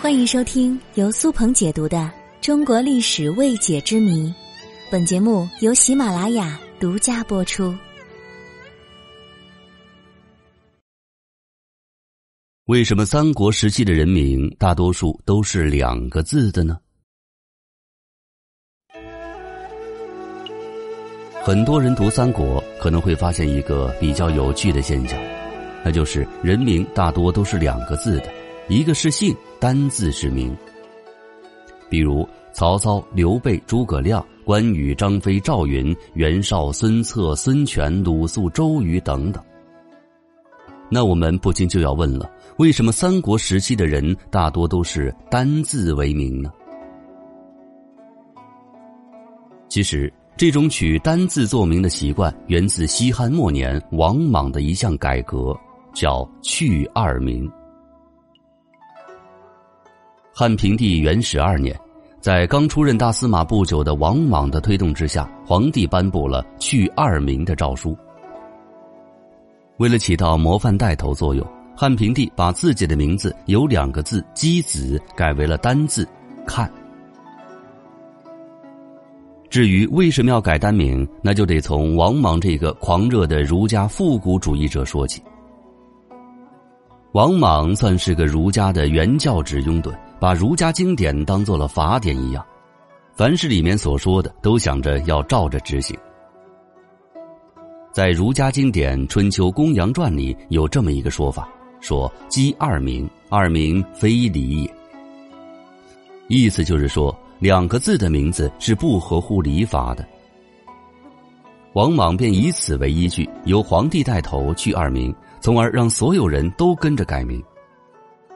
欢迎收听由苏鹏解读的《中国历史未解之谜》，本节目由喜马拉雅独家播出。为什么三国时期的人名大多数都是两个字的呢？很多人读三国可能会发现一个比较有趣的现象，那就是人名大多都是两个字的，一个是姓。单字是名，比如曹操、刘备、诸葛亮、关羽、张飞、赵云、袁绍、孙策、孙权、鲁肃、周瑜等等。那我们不禁就要问了：为什么三国时期的人大多都是单字为名呢？其实，这种取单字作名的习惯源自西汉末年王莽的一项改革，叫去二名。汉平帝元始二年，在刚出任大司马不久的王莽的推动之下，皇帝颁布了去二名的诏书。为了起到模范带头作用，汉平帝把自己的名字由两个字“箕子”改为了单字“看”。至于为什么要改单名，那就得从王莽这个狂热的儒家复古主义者说起。王莽算是个儒家的原教旨拥趸。把儒家经典当做了法典一样，凡是里面所说的，都想着要照着执行。在儒家经典《春秋公羊传》里有这么一个说法：说姬二名，二名非礼也。意思就是说，两个字的名字是不合乎礼法的。王莽便以此为依据，由皇帝带头去二名，从而让所有人都跟着改名，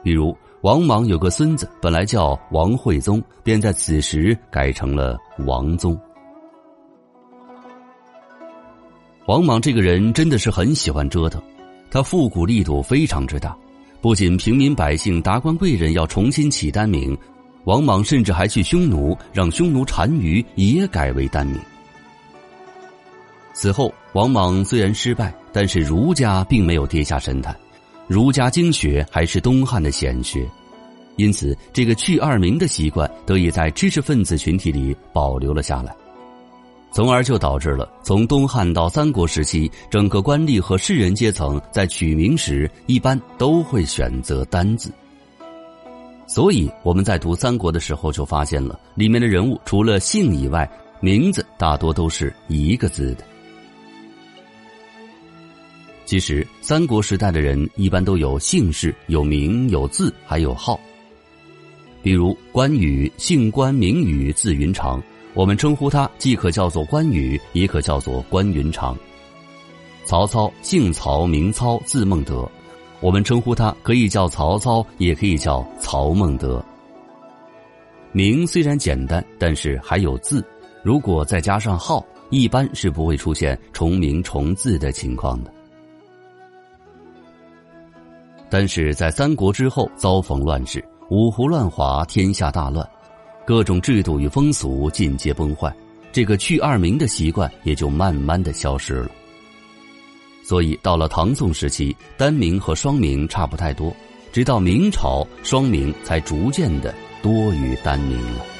比如。王莽有个孙子，本来叫王惠宗，便在此时改成了王宗。王莽这个人真的是很喜欢折腾，他复古力度非常之大，不仅平民百姓、达官贵人要重新起单名，王莽甚至还去匈奴，让匈奴单于也改为单名。此后，王莽虽然失败，但是儒家并没有跌下神坛。儒家经学还是东汉的显学，因此这个去二名的习惯得以在知识分子群体里保留了下来，从而就导致了从东汉到三国时期，整个官吏和士人阶层在取名时一般都会选择单字。所以我们在读三国的时候就发现了，里面的人物除了姓以外，名字大多都是一个字的。其实，三国时代的人一般都有姓氏、有名、有字，还有号。比如关羽，姓关，名羽，字云长。我们称呼他，既可叫做关羽，也可叫做关云长。曹操，姓曹，名操，字孟德。我们称呼他，可以叫曹操，也可以叫曹孟德。名虽然简单，但是还有字。如果再加上号，一般是不会出现重名重字的情况的。但是在三国之后，遭逢乱世，五胡乱华，天下大乱，各种制度与风俗尽皆崩坏，这个去二名的习惯也就慢慢的消失了。所以到了唐宋时期，单名和双名差不太多，直到明朝，双名才逐渐的多于单名了。